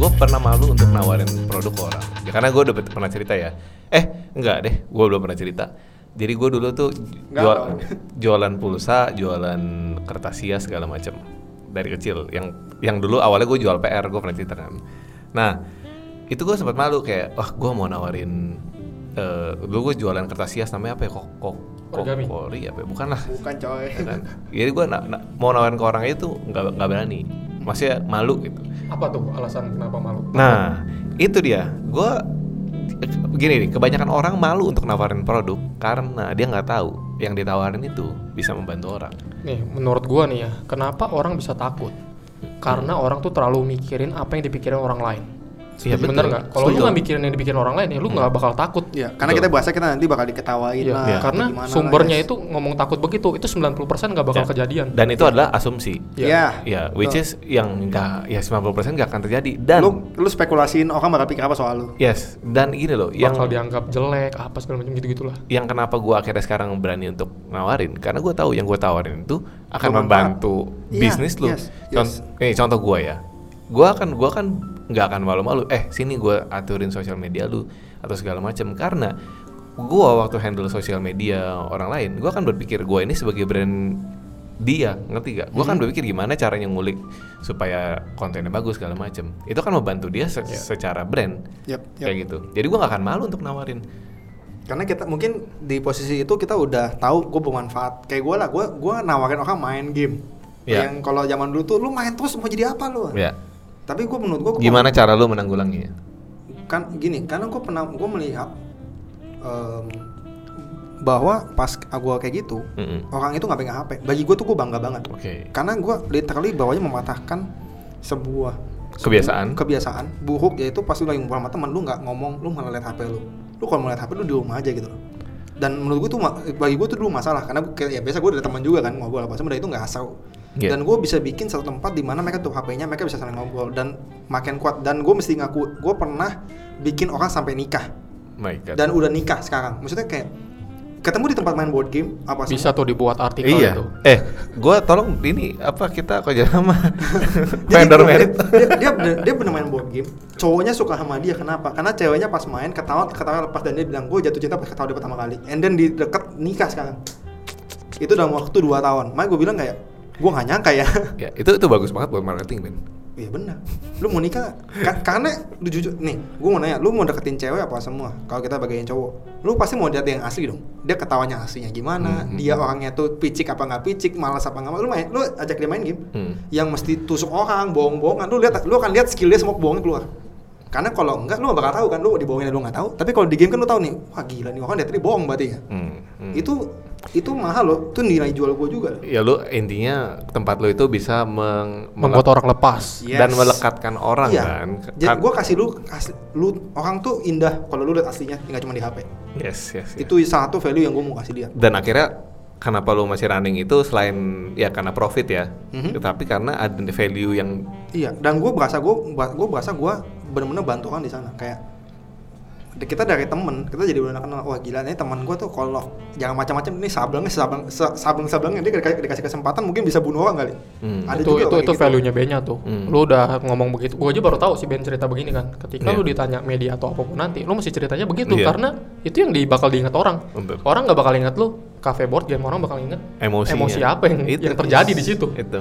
gue pernah malu untuk nawarin produk ke orang. Ya karena gue udah pernah cerita ya. Eh enggak deh gue belum pernah cerita. Jadi gue dulu tuh jual- jualan pulsa jualan kertas hias segala macam dari kecil. Yang yang dulu awalnya gue jual PR gue pernah cerita kan. Nah itu gue sempat malu kayak wah gue mau nawarin eh dulu gue jualan kertas hias namanya apa ya? Kok kok kokori apa ya? bukan lah. Bukan coy. ya kan? Jadi gue na- na- mau nawarin ke orang itu nggak nggak berani maksudnya malu gitu Apa tuh alasan kenapa malu? nah itu dia gue gini nih kebanyakan orang malu untuk nawarin produk karena dia nggak tahu yang ditawarin itu bisa membantu orang Nih, menurut gua nih ya, kenapa orang bisa takut? Karena orang tuh terlalu mikirin apa yang dipikirin orang lain. Iya, bener betul. nggak? Kalau lu nggak mikirin yang dipikirin orang lain ya, lu nggak bakal takut. Iya, karena Betul. kita bahasa kita nanti bakal diketawain Iya, lah. Iya. karena lah, sumbernya guys. itu ngomong takut begitu, itu 90% nggak bakal Ya. kejadian. dan itu adalah asumsi Iya. ya which is yang nggak ya 90% nggak akan terjadi dan lu lu spekulasiin orang bakal pikir apa soal lu. yes dan gini loh yang bakal dianggap jelek, apa segala macam gitu-gitulah. yang kenapa gue akhirnya sekarang berani untuk nawarin karena gue tahu yang gue tawarin itu akan membantu Iya, bisnis lu. yes, Con- yes. eh, contoh gue ya, gue akan gua kan nggak akan malu-malu. Eh sini gue aturin sosial media lu atau segala macam karena gue waktu handle sosial media orang lain, gue akan berpikir gue ini sebagai brand dia ngerti gak? Gue kan Hmm. berpikir gimana caranya ngulik supaya kontennya bagus segala macam. Itu kan membantu dia se- secara brand Yap, yap. kayak gitu. Jadi gue nggak akan malu untuk nawarin. Karena kita mungkin di posisi itu kita udah tahu gue bermanfaat. Kayak gue lah, gue gue nawarin orang main game. Iya. Yang kalau zaman dulu tuh lu main terus mau jadi apa lu? Ya. Tapi gue menurut gue Gimana cara lu menanggulanginya? kan gini karena gue pernah gue melihat em, bahwa pas gue kayak gitu Mm-mm. orang itu nggak pegang HP bagi gue tuh gue bangga banget Oke. karena gue literally bawahnya mematahkan sebuah Kebiasaan. kebiasaan buruk yaitu pas lu lagi ngumpul sama temen lu nggak ngomong lu malah liat HP lu lu kalau mau liat HP lu di rumah aja gitu loh dan menurut gue tuh bagi gue tuh dulu masalah karena gua, kayak ya biasa gue ada teman juga kan ngobrol apa sama itu nggak asal Iya. dan gue bisa bikin satu tempat di mana mereka tuh HP-nya mereka bisa saling ngobrol dan makin kuat dan gue mesti ngaku gue pernah bikin orang sampai nikah My God. dan udah nikah sekarang maksudnya kayak ketemu di tempat main board game apa semua. Bisa tuh dibuat artikel iya. itu. Eh, gua tolong ini apa kita kok jadi sama vendor dia- merit. Dia, dia, bener, dia bener main board game. Cowoknya suka sama dia kenapa? Karena ceweknya pas main ketawa ketawa lepas dan dia bilang gue jatuh cinta pas ketawa dia pertama kali. And then di deket nikah sekarang. Itu dalam waktu 2 tahun. Makanya gue bilang kayak gue nggak nyangka ya. ya, itu itu bagus banget buat marketing, Ben. Iya bener. Lu mau nikah? Ka- karena lu jujur nih, gue mau nanya, lu mau deketin cewek apa semua? Kalau kita bagian cowok, lu pasti mau lihat yang asli dong. Dia ketawanya aslinya gimana? Hmm, Dia hmm. orangnya tuh picik apa nggak picik, malas apa nggak? Lu main, lu ajak dia main game Hmm. yang mesti tusuk orang, bohong-bohongan. Lu lihat, lu akan lihat skill dia semua bohongnya keluar. Karena kalau enggak, lu gak bakal tahu kan, lu dibohongin lu nggak tahu. Tapi kalau di game kan lu tahu nih, wah gila nih orang dari tadi bohong berarti ya. Hmm, hmm. Itu itu mahal loh, itu nilai jual gue juga. loh. ya lu intinya tempat lu itu bisa meng Membuat orang lepas. Yes. dan melekatkan orang iya. kan. Jadi gue kasih lu, kasih, lu orang tuh indah kalau lu lihat aslinya, nggak cuma di HP. Yes, yes, yes. Itu satu value yang gue mau kasih dia. dan akhirnya kenapa lu masih running itu selain ya karena profit ya, Mhm. tetapi karena ada value yang Iya, dan gue berasa gue gue berasa gue bener-bener bantu orang di sana kayak kita dari temen kita jadi benar kenal wah gila nih teman gue tuh kalau jangan macam-macam ini sablangnya sablang sablang sablangnya dia dikasih, dikasih kesempatan mungkin bisa bunuh orang kali Hmm. ada itu juga itu itu gitu. value-nya Ben-nya tuh. Hmm. Lu udah ngomong begitu. Gua aja baru tahu si Ben cerita begini kan. Ketika Iya. lu ditanya media atau apa pun nanti, lu mesti ceritanya begitu Iya. karena itu yang di, bakal diingat orang. Betul. Orang nggak bakal ingat lu cafe board game, orang bakal ingat Emosinya. emosi apa yang Itu. yang terjadi di situ. itu.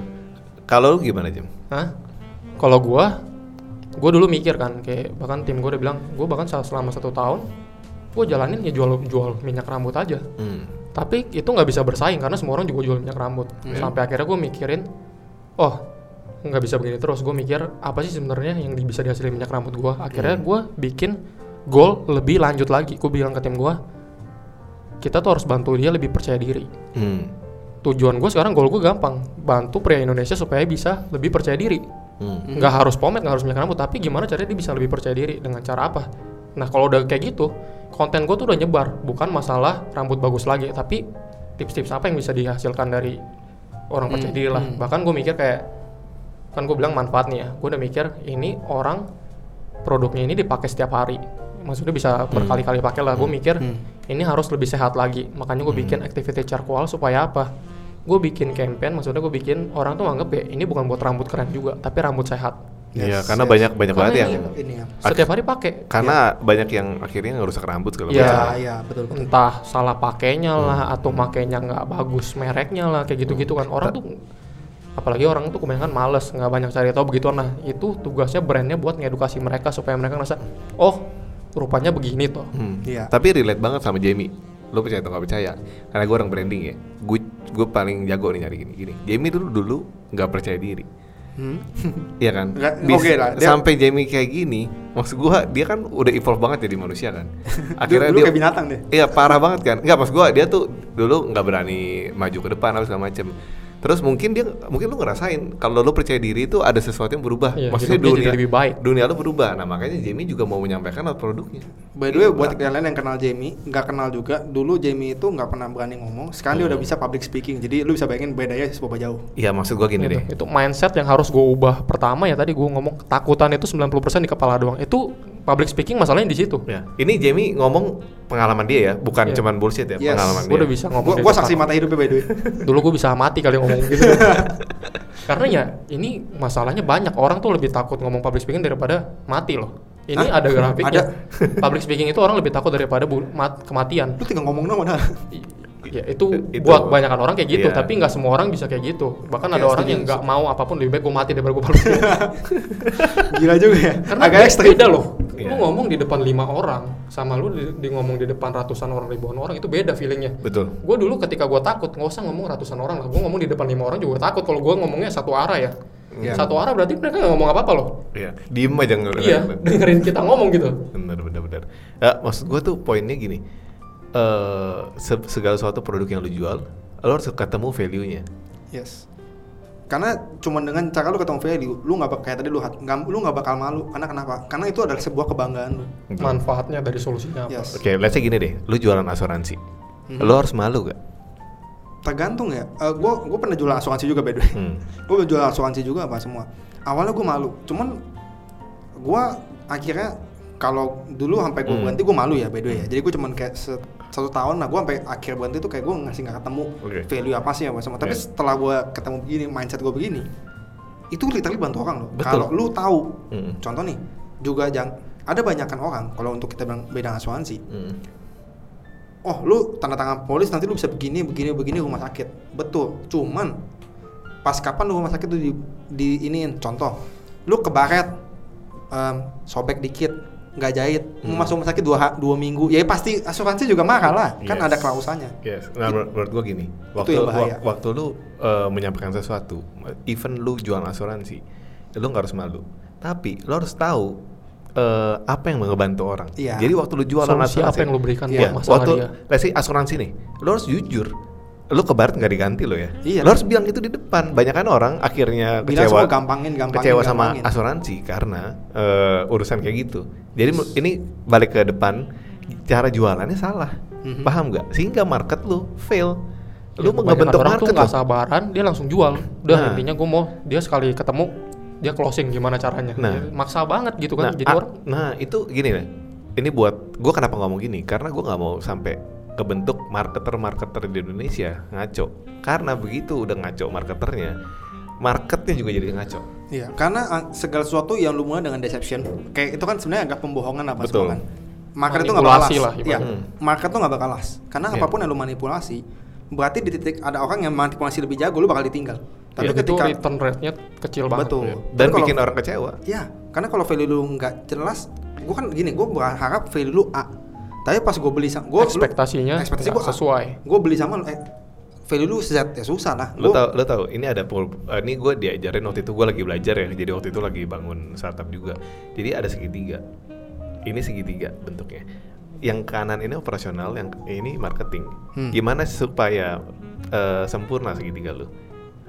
Kalau lu gimana Jim? Hah? Kalau gua gua dulu mikir kan kayak bahkan tim gua udah bilang, gua bahkan sel- selama satu tahun gua jalanin ya jual jual minyak rambut aja. Hmm. Tapi itu nggak bisa bersaing karena semua orang juga jual minyak rambut. Sampai akhirnya gue mikirin, oh nggak bisa begini terus. Gue mikir apa sih sebenarnya yang bisa dihasilin minyak rambut gue. Akhirnya gue bikin goal lebih lanjut lagi. Gue bilang ke tim gue, kita tuh harus bantu dia lebih percaya diri. Hmm. Tujuan gue sekarang goal gue gampang, bantu pria Indonesia supaya bisa lebih percaya diri. Hmm. Nggak harus pomade, nggak harus minyak rambut, tapi gimana caranya dia bisa lebih percaya diri dengan cara apa? Nah kalau udah kayak gitu, konten gue tuh udah nyebar, bukan masalah rambut bagus lagi, tapi tips-tips apa yang bisa dihasilkan dari orang percaya Hmm, diri lah. hmm. Bahkan gue mikir kayak, kan gue bilang manfaatnya ya, gue udah mikir ini orang produknya ini dipakai setiap hari, maksudnya bisa berkali-kali pakai lah. Gue mikir Hmm. ini harus lebih sehat lagi, makanya gue bikin activity charcoal supaya apa? Gue bikin campaign, maksudnya gue bikin orang tuh anggap ya ini bukan buat rambut keren juga, tapi rambut sehat. Iya, Yes, karena yes. banyak banyak Karena banget yang ini- ini ya. Setiap hari pakai. karena banyak yang akhirnya ngerusak rambut segala Iya. macam. Ya, iya, betul betul. Entah salah pakainya Hmm. lah atau makainya nggak bagus mereknya lah kayak gitu-gitu kan. Orang tuh apalagi orang tuh kebanyakan males nggak banyak cari tahu begitu nah itu tugasnya brandnya buat ngedukasi mereka supaya mereka ngerasa oh rupanya begini toh Hmm. Iya. Tapi relate banget sama Jamie. Lo percaya atau nggak percaya? Karena gue orang branding ya. Gue gue paling jago nih nyari gini gini. Jamie dulu dulu nggak percaya diri. Hmm. Iya kan? Nggak- Bis- oke lah, dia- Sampai Jamie kayak gini, maksud gua dia kan udah evolve banget jadi manusia kan. Akhirnya Dulu dia kayak binatang deh. Iya parah banget kan. Enggak maksud gua dia tuh dulu nggak berani maju ke depan apa segala macem. Terus mungkin dia mungkin lu ngerasain kalau lu percaya diri itu ada sesuatu yang berubah. Iya, Maksudnya dunia jadi lebih baik. Dunia lu berubah. Nah, makanya Jamie juga mau menyampaikan lewat produknya. By the way, buat kalian yang kenal Jamie, nggak kenal juga, dulu Jamie itu nggak pernah berani ngomong. Sekarang dia Hmm. udah bisa public speaking. Jadi lu bisa bayangin bedanya seberapa jauh. Iya, maksud gua gini Gitu. deh. itu mindset yang harus gue ubah pertama ya tadi gue ngomong ketakutan itu 90% di kepala doang itu public speaking masalahnya di situ Ya. Ini Jamie ngomong pengalaman dia ya, bukan Iya. cuman bullshit ya, Yes. pengalaman gue dia. udah bisa ngomong Gua, gua depan. saksi mata hidupnya by the way. dulu gue bisa mati kali ngomong gitu karena ya ini masalahnya banyak orang tuh lebih takut ngomong public speaking daripada mati loh ini Hah? ada grafiknya Ada. public speaking itu orang lebih takut daripada bu- mat- kematian Lu tinggal ngomong dong udah. Ya itu, Itu- buat kebanyakan orang kayak gitu iya. tapi nggak semua orang bisa kayak gitu. Bahkan Oke, ada orang yang nggak mau apa pun lebih baik gue mati daripada gue speaking Gila juga ya. karena Agak ekstrim. beda loh. Iya. lu ngomong di depan lima orang sama lu di, di ngomong di depan ratusan orang ribuan orang itu beda feelingnya. Betul. gue dulu ketika gue takut nggak usah ngomong ratusan orang lah. Gue ngomong di depan lima orang juga takut. Kalau gue ngomongnya satu arah ya. Iya. satu arah berarti mereka nggak ngomong apa apa loh. Iya, diem aja iya dengerin kita ngomong gitu. Bener bener bener. Ya, maksud gue tuh poinnya gini eh se- segala suatu produk yang lu jual lo harus ketemu value nya Yes. Karena cuma dengan cara lu ketemu value, lu nggak kayak tadi lu nggak- lu nggak bakal malu. Karena kenapa? Karena itu adalah sebuah kebanggaan lu. manfaatnya dari solusinya apa Yes. oke let's say gini deh lu jualan asuransi Mhm. lo harus malu gak Tergantung ya. Eh gue gue pernah jualan asuransi juga by the way. hmm. gue udah jualan asuransi juga apa semua awalnya gue malu cuman gue akhirnya kalau dulu sampai gue Hmm. berhenti gue malu ya by the way ya jadi gue cuman kayak se- satu tahun lah gue sampai akhir berhenti tuh kayak gue ngasih nggak ketemu Oke. value apa sih apa semua tapi Yeah. setelah gue ketemu begini mindset gue begini itu literally bantu orang loh kalau lu tahu Hmm. contoh nih juga jangan ada banyakan orang kalau untuk kita bilang beda asuransi Hmm. oh lu tanda tangan polis nanti lu bisa begini begini begini rumah sakit betul cuman pas kapan lu rumah sakit tuh di, di iniin contoh lu kebaret em, sobek dikit nggak jahit Hmm. masuk rumah sakit dua dua minggu ya pasti asuransi juga mahal lah kan Yes. ada klausanya Yes, nah menurut, menurut gue gini, waktu yang bahaya. wak- waktu lu eh, menyampaikan sesuatu, even lu jual asuransi, lu nggak harus malu, tapi lu harus tahu eh, apa yang ngebantu orang. Iya. Jadi waktu lu jualan Solusi asuransi, apa yang lu berikan Iya, buat masalah waktu, dia. let's say asuransi nih, lu harus jujur. Lu ke barat nggak diganti lo ya. Iya. Lu harus bilang itu di depan. Banyak kan orang akhirnya bilang kecewa. semua gampangin gampangin kecewa sama gampangin. asuransi karena eh, urusan kayak gitu. Jadi ini balik ke depan cara jualannya salah, Mhm. paham nggak? Sehingga market lu fail. Lu Ya, mau kebanyakan ngebentuk orang market tuh lu. sabaran dia langsung jual udah Nah. intinya gue mau dia sekali ketemu dia closing gimana caranya Nah. Dia maksa banget gitu Nah, kan jadi a- orang nah itu gini nih. Ini buat gue kenapa ngomong gini? Karena gue nggak mau sampai kebentuk marketer-marketer di Indonesia ngaco. Karena begitu udah ngaco marketernya, marketnya juga jadi ngaco. Iya, karena uh, segala sesuatu yang lu mulai dengan deception, kayak itu kan sebenarnya agak pembohongan apa Betul. semua kan. Market itu nggak bakal las. lah, Iya, ibaratnya. market tuh nggak bakal las. Karena Iya. apa pun yang lu manipulasi, berarti di titik ada orang yang manipulasi lebih jago, lu bakal ditinggal. Tapi ya, ketika itu return rate-nya kecil banget betul, Dan Tapi kalau- bikin orang kecewa. Ya, karena kalau value lu nggak jelas, gua kan gini, gua berharap value lu A. Tapi pas gue beli lu- ekspektasinya ekspektasi gua sesuai Gua beli sama lu, eh, value lu Z ya susah lah. Lo Gua- tau, lo tau, ini ada pul- eh, ini gue diajarin waktu itu gue lagi belajar ya, jadi waktu itu lagi bangun startup juga. Jadi ada segitiga, ini segitiga bentuknya. Yang kanan ini operasional, yang ini marketing. Hmm. Gimana supaya eh, sempurna segitiga lo?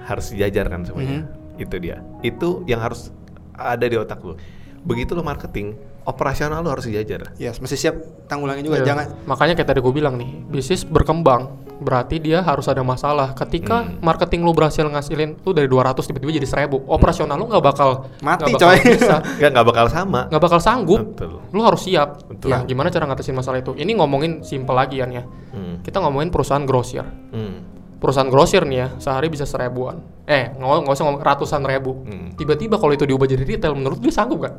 Harus dijajarkan semuanya. Mhm. Itu dia. Itu yang harus ada di otak lo. Begitu lo marketing, operasional lo harus dijajar. Yes, mesti siap tanggulangi juga. Iya. Jangan makanya kayak tadi gue bilang nih bisnis berkembang berarti dia harus ada masalah ketika Hmm. marketing lu berhasil ngasilin lu dari 200 tiba-tiba jadi 1000 operasional lu nggak bakal Mati, nggak bakal coy. bisa Nggak nggak bakal sama. nggak bakal sanggup Betul. lu harus siap Betul. ya gimana cara ngatasin masalah itu ini ngomongin simple lagi kan ya Hmm. kita ngomongin perusahaan grosir Hmm. perusahaan grosir nih ya sehari bisa seribuan eh nggak nggak usah ngomong ratusan ribu Hmm. tiba-tiba kalau itu diubah jadi retail menurut dia sanggup kan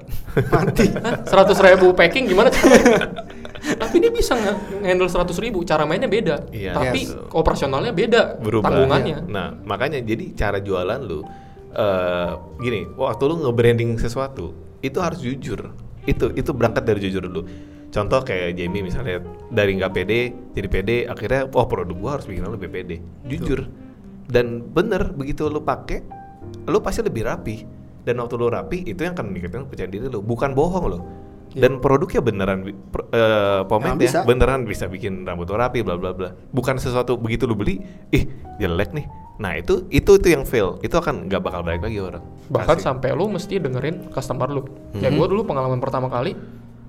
Mati. seratus ribu packing gimana caranya tapi dia bisa handle seratus ribu cara mainnya beda Iya. tapi Yes. operasionalnya beda berubah. tanggungannya Nah, makanya jadi cara jualan lu eh gini, waktu lu nge-branding sesuatu, itu harus jujur. Itu itu berangkat dari jujur dulu. Contoh kayak Jamie misalnya dari nggak pede jadi pede, akhirnya oh produk gua harus bikin lebih pede. Jujur. Dan bener begitu lu pakai, lu pasti lebih rapi. Dan waktu lu rapi, itu yang akan meningkatkan kepercayaan diri lu. Bukan bohong lo. Dan produknya beneran eh, pomade bisa. ya beneran bisa bikin rambut lo rapi bla bla bla. Bukan sesuatu begitu lu beli ih jelek nih. Nah itu itu itu yang fail. Itu akan nggak bakal balik lagi orang. Bahkan Pasti. sampai lu mesti dengerin customer lu. Ya Mhm. gue dulu pengalaman pertama kali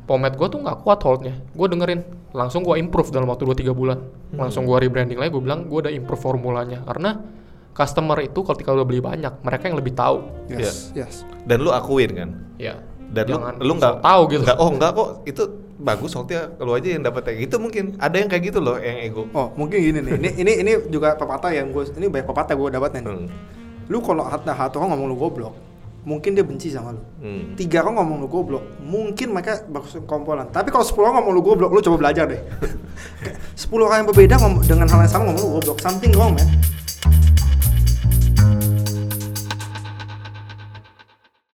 pomade gue tuh nggak kuat holdnya. Gue dengerin langsung gue improve dalam waktu 2-3 bulan. Langsung gue rebranding lagi gue bilang gue udah improve formulanya. Karena customer itu ketika udah beli banyak mereka yang lebih tahu. Yes, yes. dan lu akuin kan? Ya dan lu Jangan lu nggak sok tahu gitu nggak oh nggak kok itu bagus soalnya lu aja yang dapat kayak gitu mungkin ada yang kayak gitu loh yang ego Oh, mungkin gini nih. Ini ini ini juga pepatah yang gue ini banyak pepatah gue dapatnya nih. Hmm. Lu kalau ada satu orang ngomong lu goblok, mungkin dia benci sama lu. Hmm. Tiga orang ngomong lu goblok, mungkin mereka bagus kompolan. Tapi kalau sepuluh orang ngomong lu goblok, lu coba belajar deh. Sepuluh orang yang berbeda ngom- dengan hal yang sama ngomong lu goblok, something wrong man.